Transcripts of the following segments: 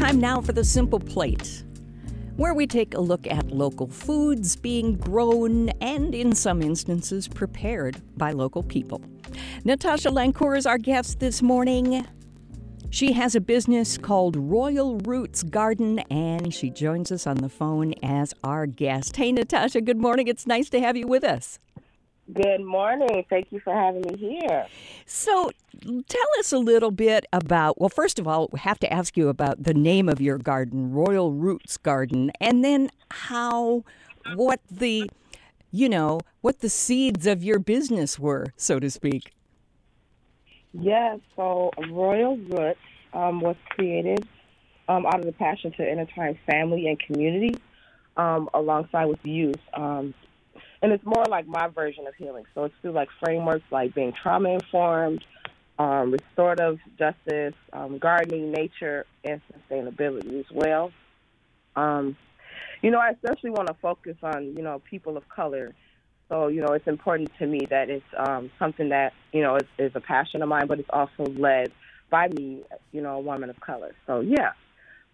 time now for the Simple Plate, where we take a look at local foods being grown and, in some instances, prepared by local people. Natasha Lancour is our guest this morning. She has a business called Royal Roots Garden, and she joins us on the phone as our guest. Hey, Natasha, good morning. It's nice to have you with us. Good morning. Thank you for having me here. So, tell us a little bit about, well, first of all, we have to ask you about the name of your garden, Royal Roots Garden, and then how, what the, you know, what the seeds of your business were, so to speak. Yes, so Royal Roots um, was created um, out of the passion to intertwine family and community um, alongside with youth. Um, and it's more like my version of healing. So it's through like frameworks like being trauma informed, um, restorative justice, um, gardening, nature, and sustainability as well. Um, you know, I especially want to focus on you know people of color. So you know, it's important to me that it's um, something that you know is, is a passion of mine, but it's also led by me, you know, a woman of color. So yeah,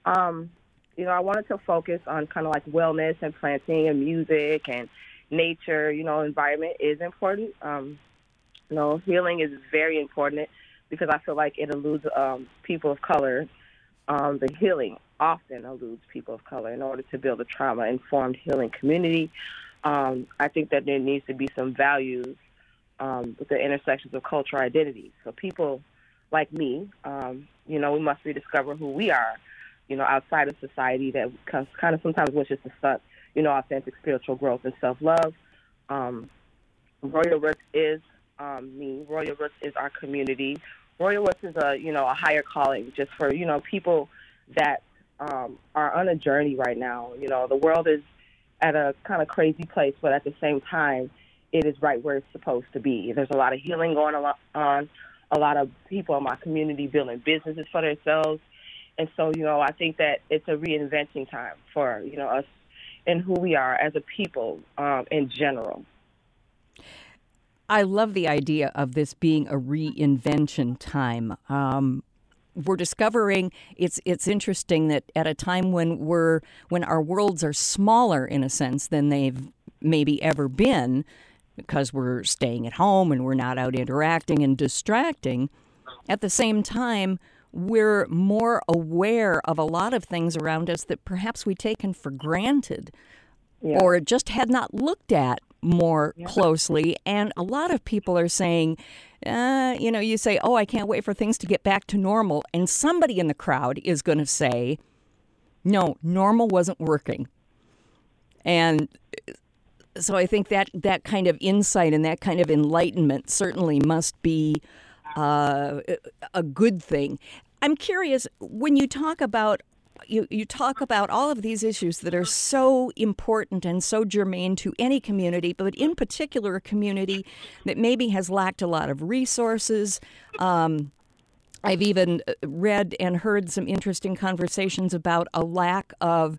um, you know, I wanted to focus on kind of like wellness and planting and music and nature, you know, environment is important. Um, you know, healing is very important because I feel like it eludes um, people of color. Um, the healing often eludes people of color in order to build a trauma informed healing community. Um, I think that there needs to be some values um, with the intersections of cultural identities. So people like me, um, you know, we must rediscover who we are, you know, outside of society that kind of sometimes wishes to stunt you know, authentic spiritual growth and self love. Um, Royal Roots is um, me. Royal Roots is our community. Royal Roots is a you know a higher calling just for you know people that um, are on a journey right now. You know, the world is at a kind of crazy place, but at the same time, it is right where it's supposed to be. There's a lot of healing going on. A lot of people in my community building businesses for themselves, and so you know, I think that it's a reinventing time for you know us in who we are as a people um, in general. I love the idea of this being a reinvention time. Um, we're discovering it's it's interesting that at a time when we're when our worlds are smaller in a sense than they've maybe ever been because we're staying at home and we're not out interacting and distracting at the same time we're more aware of a lot of things around us that perhaps we taken for granted yeah. or just had not looked at more yeah. closely. And a lot of people are saying, uh, you know, you say, oh, I can't wait for things to get back to normal. And somebody in the crowd is going to say, no, normal wasn't working. And so I think that that kind of insight and that kind of enlightenment certainly must be uh, a good thing. I'm curious when you talk about you, you talk about all of these issues that are so important and so germane to any community, but in particular a community that maybe has lacked a lot of resources. Um, I've even uh, read and heard some interesting conversations about a lack of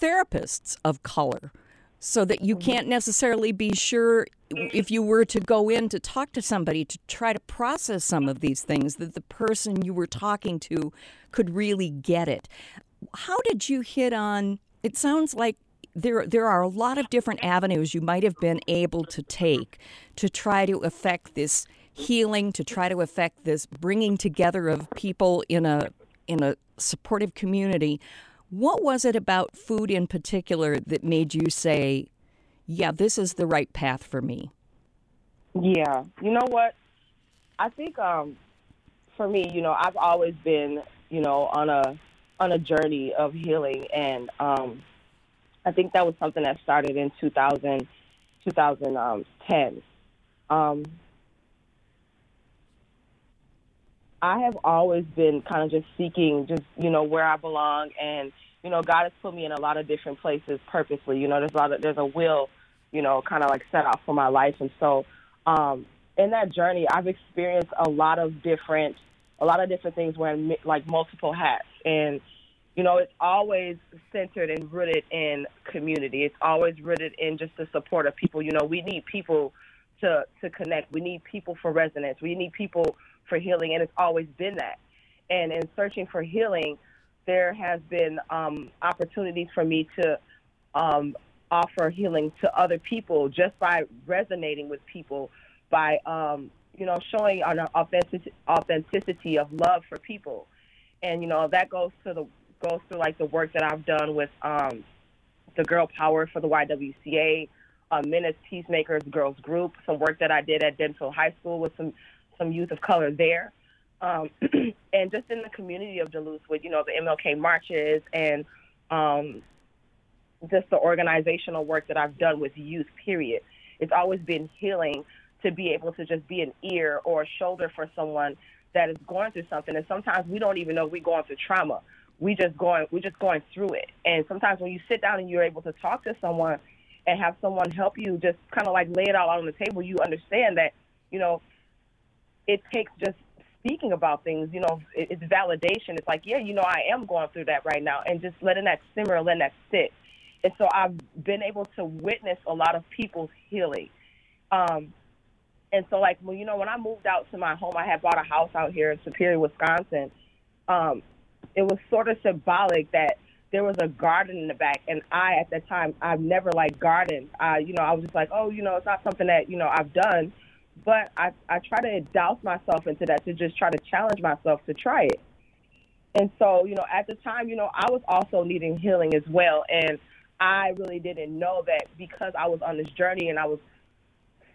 therapists of color so that you mm-hmm. can't necessarily be sure if you were to go in to talk to somebody to try to process some of these things that the person you were talking to could really get it. How did you hit on it sounds like there there are a lot of different avenues you might have been able to take to try to affect this healing, to try to affect this bringing together of people in a in a supportive community. What was it about food in particular that made you say, yeah, this is the right path for me? Yeah. You know what? I think um, for me, you know, I've always been, you know, on a on a journey of healing and um, I think that was something that started in 2000 2010. Um, I have always been kind of just seeking, just you know, where I belong, and you know, God has put me in a lot of different places purposely. You know, there's a lot of there's a will, you know, kind of like set out for my life, and so um, in that journey, I've experienced a lot of different, a lot of different things wearing like multiple hats, and you know, it's always centered and rooted in community. It's always rooted in just the support of people. You know, we need people to to connect. We need people for resonance. We need people for healing, and it's always been that. And in searching for healing, there has been um, opportunities for me to um, offer healing to other people just by resonating with people, by um, you know showing an authentic- authenticity of love for people, and you know that goes to the goes to like the work that I've done with um, the Girl Power for the YWCA, uh, Men as Peacemakers Girls Group, some work that I did at Denfeld High School with some some youth of color there, um, and just in the community of Duluth with you know the MLK marches and um, just the organizational work that I've done with youth. Period. It's always been healing to be able to just be an ear or a shoulder for someone that is going through something, and sometimes we don't even know we're going through trauma. We just going we're just going through it, and sometimes when you sit down and you're able to talk to someone and have someone help you, just kind of like lay it all out on the table, you understand that you know it takes just speaking about things, you know, it's validation. It's like, yeah, you know, I am going through that right now, and just letting that simmer, letting that sit. And so I've been able to witness a lot of people's healing. Um, and so, like, well, you know, when I moved out to my home, I had bought a house out here in Superior, Wisconsin. Um, it was sort of symbolic that there was a garden in the back, and I, at that time, I've never like gardened. I, you know, I was just like, oh, you know, it's not something that you know I've done but I, I try to douse myself into that to just try to challenge myself to try it. And so, you know, at the time, you know, I was also needing healing as well. And I really didn't know that because I was on this journey and I was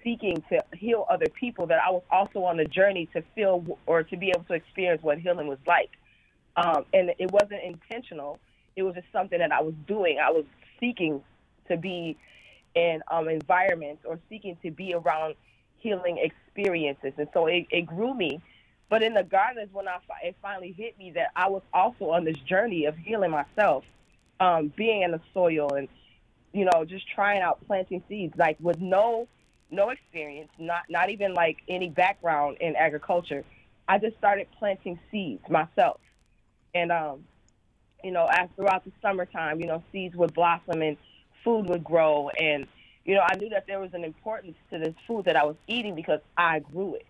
seeking to heal other people, that I was also on the journey to feel or to be able to experience what healing was like. Um, and it wasn't intentional. It was just something that I was doing. I was seeking to be in um, environments or seeking to be around healing experiences. And so it, it grew me. But in the garden is when I, it finally hit me that I was also on this journey of healing myself, um, being in the soil and, you know, just trying out planting seeds, like with no no experience, not not even like any background in agriculture. I just started planting seeds myself, and um, you know, as throughout the summertime, you know, seeds would blossom and food would grow, and you know, I knew that there was an importance to this food that I was eating because I grew it.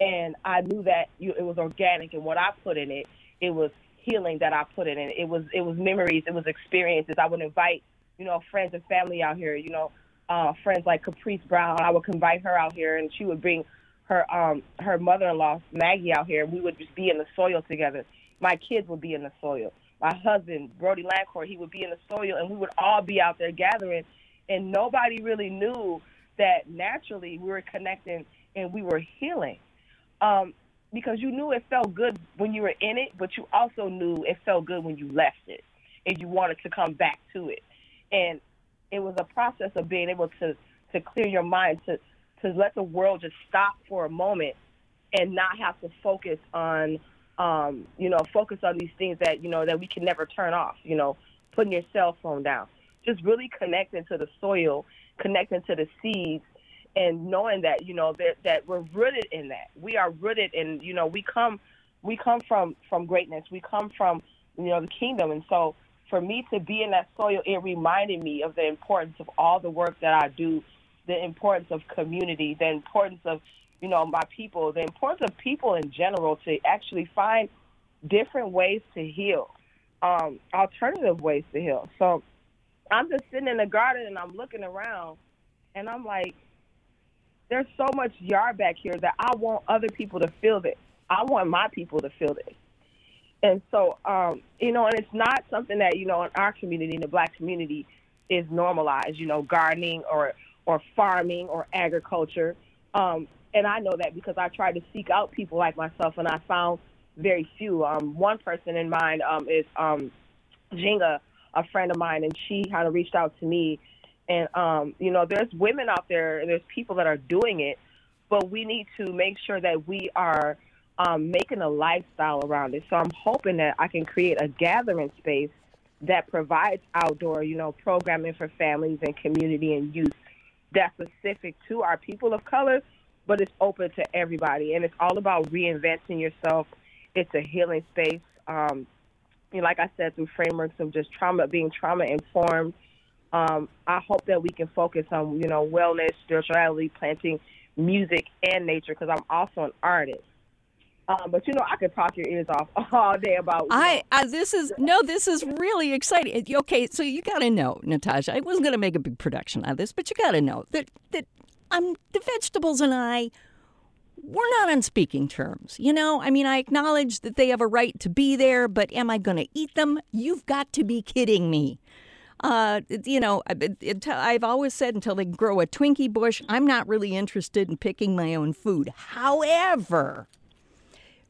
And I knew that you, it was organic and what I put in it, it was healing that I put in it. It was it was memories, it was experiences. I would invite, you know, friends and family out here, you know, uh, friends like Caprice Brown. I would invite her out here and she would bring her um her mother in law, Maggie, out here. We would just be in the soil together. My kids would be in the soil. My husband, Brody Lancour, he would be in the soil and we would all be out there gathering and nobody really knew that naturally we were connecting and we were healing. Um, because you knew it felt good when you were in it, but you also knew it felt good when you left it and you wanted to come back to it. And it was a process of being able to, to clear your mind, to, to let the world just stop for a moment and not have to focus on, um, you know, focus on these things that, you know, that we can never turn off, you know, putting your cell phone down just really connecting to the soil, connecting to the seeds, and knowing that you know that that we're rooted in that. We are rooted in you know we come we come from from greatness. We come from you know the kingdom, and so for me to be in that soil, it reminded me of the importance of all the work that I do, the importance of community, the importance of you know my people, the importance of people in general to actually find different ways to heal, um, alternative ways to heal. So I'm just sitting in the garden and I'm looking around and I'm like, there's so much yard back here that I want other people to feel this. I want my people to feel this. And so, um, you know, and it's not something that, you know, in our community, in the black community, is normalized, you know, gardening or, or farming or agriculture. Um, and I know that because I tried to seek out people like myself and I found very few. Um, one person in mind um, is um, a friend of mine, and she kind of reached out to me. And um, you know, there's women out there, and there's people that are doing it, but we need to make sure that we are um, making a lifestyle around it. So I'm hoping that I can create a gathering space that provides outdoor, you know, programming for families and community and youth that's specific to our people of color, but it's open to everybody. And it's all about reinventing yourself. It's a healing space. Um, you know, like I said, through frameworks of just trauma, being trauma informed. Um, I hope that we can focus on, you know, wellness, spirituality, planting music and nature, because I'm also an artist. Um, but you know, I could talk your ears off all day about. I uh, this is no, this is really exciting. Okay, so you got to know, Natasha. I wasn't going to make a big production out of this, but you got to know that that um, the vegetables and I we're not on speaking terms. You know, I mean, I acknowledge that they have a right to be there, but am I going to eat them? You've got to be kidding me. Uh, you know, I've always said until they grow a Twinkie bush, I'm not really interested in picking my own food. However,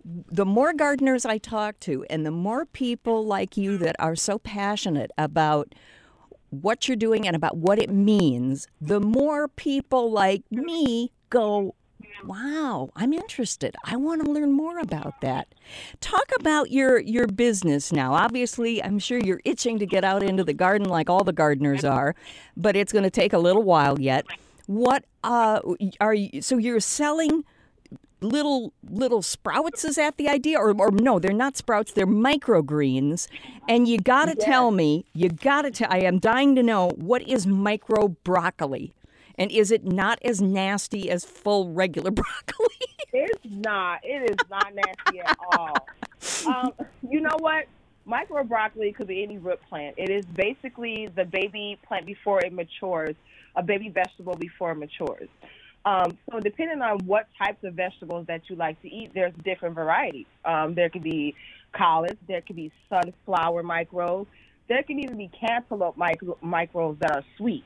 the more gardeners I talk to, and the more people like you that are so passionate about what you're doing and about what it means, the more people like me go, Wow, I'm interested. I want to learn more about that. Talk about your your business now. Obviously, I'm sure you're itching to get out into the garden like all the gardeners are, but it's going to take a little while yet. What uh, are you? So you're selling little little sprouts is that the idea or, or no they're not sprouts they're microgreens and you got to yes. tell me you got to tell i am dying to know what is micro broccoli and is it not as nasty as full regular broccoli? it's not. It is not nasty at all. Um, you know what? Micro broccoli could be any root plant. It is basically the baby plant before it matures, a baby vegetable before it matures. Um, so depending on what types of vegetables that you like to eat, there's different varieties. Um, there could be collards, there could be sunflower micros, there can even be cantaloupe micro- micros that are sweet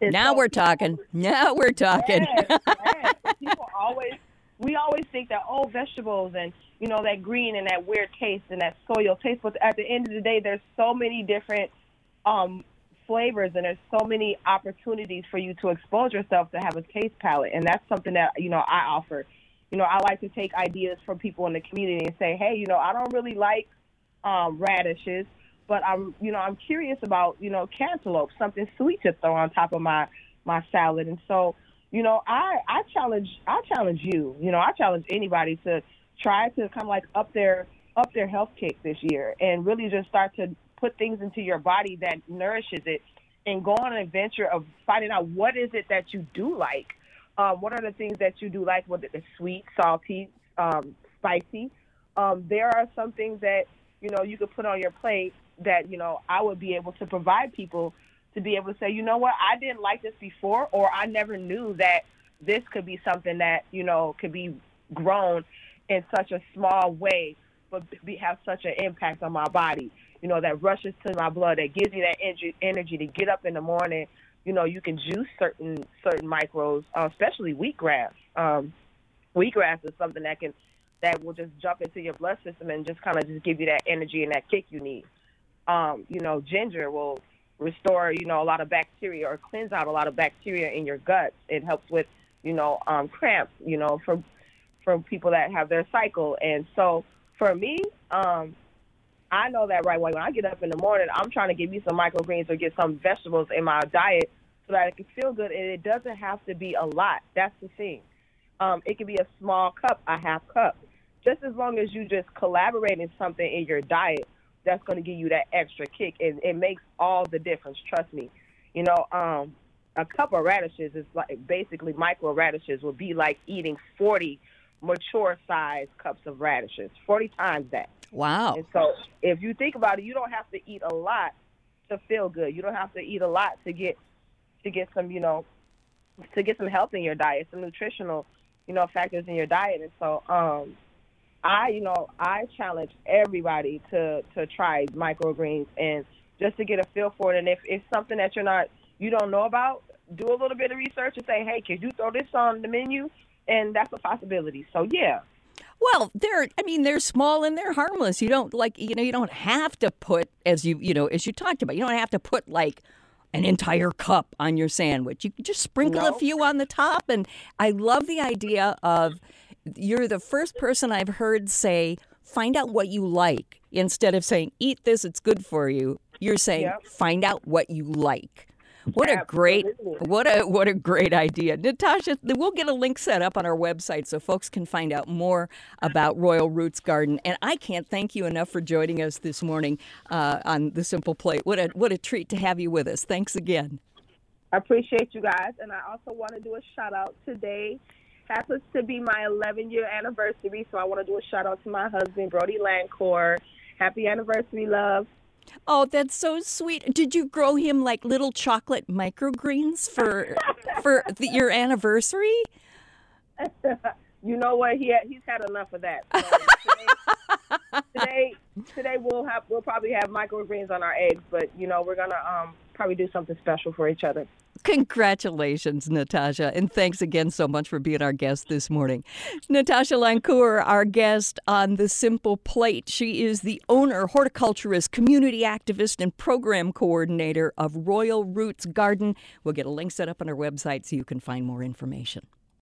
now we're talking. Now we're talking. Yes, yes. People always, we always think that oh, vegetables and you know that green and that weird taste and that soil taste, but at the end of the day, there's so many different um, flavors and there's so many opportunities for you to expose yourself to have a taste palette, and that's something that you know I offer. You know, I like to take ideas from people in the community and say, hey, you know, I don't really like um, radishes but I'm, you know, I'm curious about, you know, cantaloupe, something sweet to throw on top of my my salad. And so, you know, I I challenge I challenge you, you know, I challenge anybody to try to kind of like up their up their health kick this year and really just start to put things into your body that nourishes it and go on an adventure of finding out what is it that you do like. Um, what are the things that you do like? Whether it's sweet, salty, um, spicy. Um, there are some things that you know you could put on your plate that you know I would be able to provide people to be able to say, you know what, I didn't like this before, or I never knew that this could be something that you know could be grown in such a small way, but be, have such an impact on my body. You know that rushes to my blood, that gives me that energy, energy to get up in the morning. You know, you can juice certain certain micros, uh, especially wheatgrass. Um, wheatgrass is something that can that will just jump into your blood system and just kind of just give you that energy and that kick you need um, you know, ginger will restore, you know, a lot of bacteria or cleanse out a lot of bacteria in your guts. It helps with, you know, um, cramps, you know, for for people that have their cycle. And so for me, um, I know that right away. When I get up in the morning, I'm trying to get me some microgreens or get some vegetables in my diet so that I can feel good. And it doesn't have to be a lot. That's the thing. Um, it can be a small cup, a half cup. Just as long as you just collaborate in something in your diet that's going to give you that extra kick. and it makes all the difference. Trust me. You know, um, a cup of radishes is like basically micro radishes would be like eating 40 mature sized cups of radishes, 40 times that. Wow. And so if you think about it, you don't have to eat a lot to feel good. You don't have to eat a lot to get to get some, you know, to get some health in your diet, some nutritional, you know, factors in your diet. And so um I, you know, I challenge everybody to to try microgreens and just to get a feel for it. And if it's something that you're not, you don't know about, do a little bit of research and say, hey, could you throw this on the menu? And that's a possibility. So yeah. Well, they're I mean they're small and they're harmless. You don't like you know you don't have to put as you you know as you talked about. You don't have to put like an entire cup on your sandwich. You just sprinkle no. a few on the top and I love the idea of you're the first person I've heard say, find out what you like instead of saying, eat this, it's good for you. You're saying, yep. find out what you like. What a great what a what a great idea. Natasha, we'll get a link set up on our website so folks can find out more about Royal Roots Garden. And I can't thank you enough for joining us this morning uh, on the Simple Plate. What a what a treat to have you with us. Thanks again. I appreciate you guys, and I also want to do a shout out today happens to be my 11 year anniversary, so I want to do a shout out to my husband, Brody Lancour. Happy anniversary, love. Oh, that's so sweet. Did you grow him like little chocolate microgreens for for the, your anniversary? you know what? He had, he's had enough of that. So today, today, today we'll have we'll probably have microgreens on our eggs, but you know we're gonna um, probably do something special for each other. Congratulations, Natasha, and thanks again so much for being our guest this morning. Natasha Lancour, our guest on The Simple Plate. She is the owner, horticulturist, community activist, and program coordinator of Royal Roots Garden. We'll get a link set up on our website so you can find more information.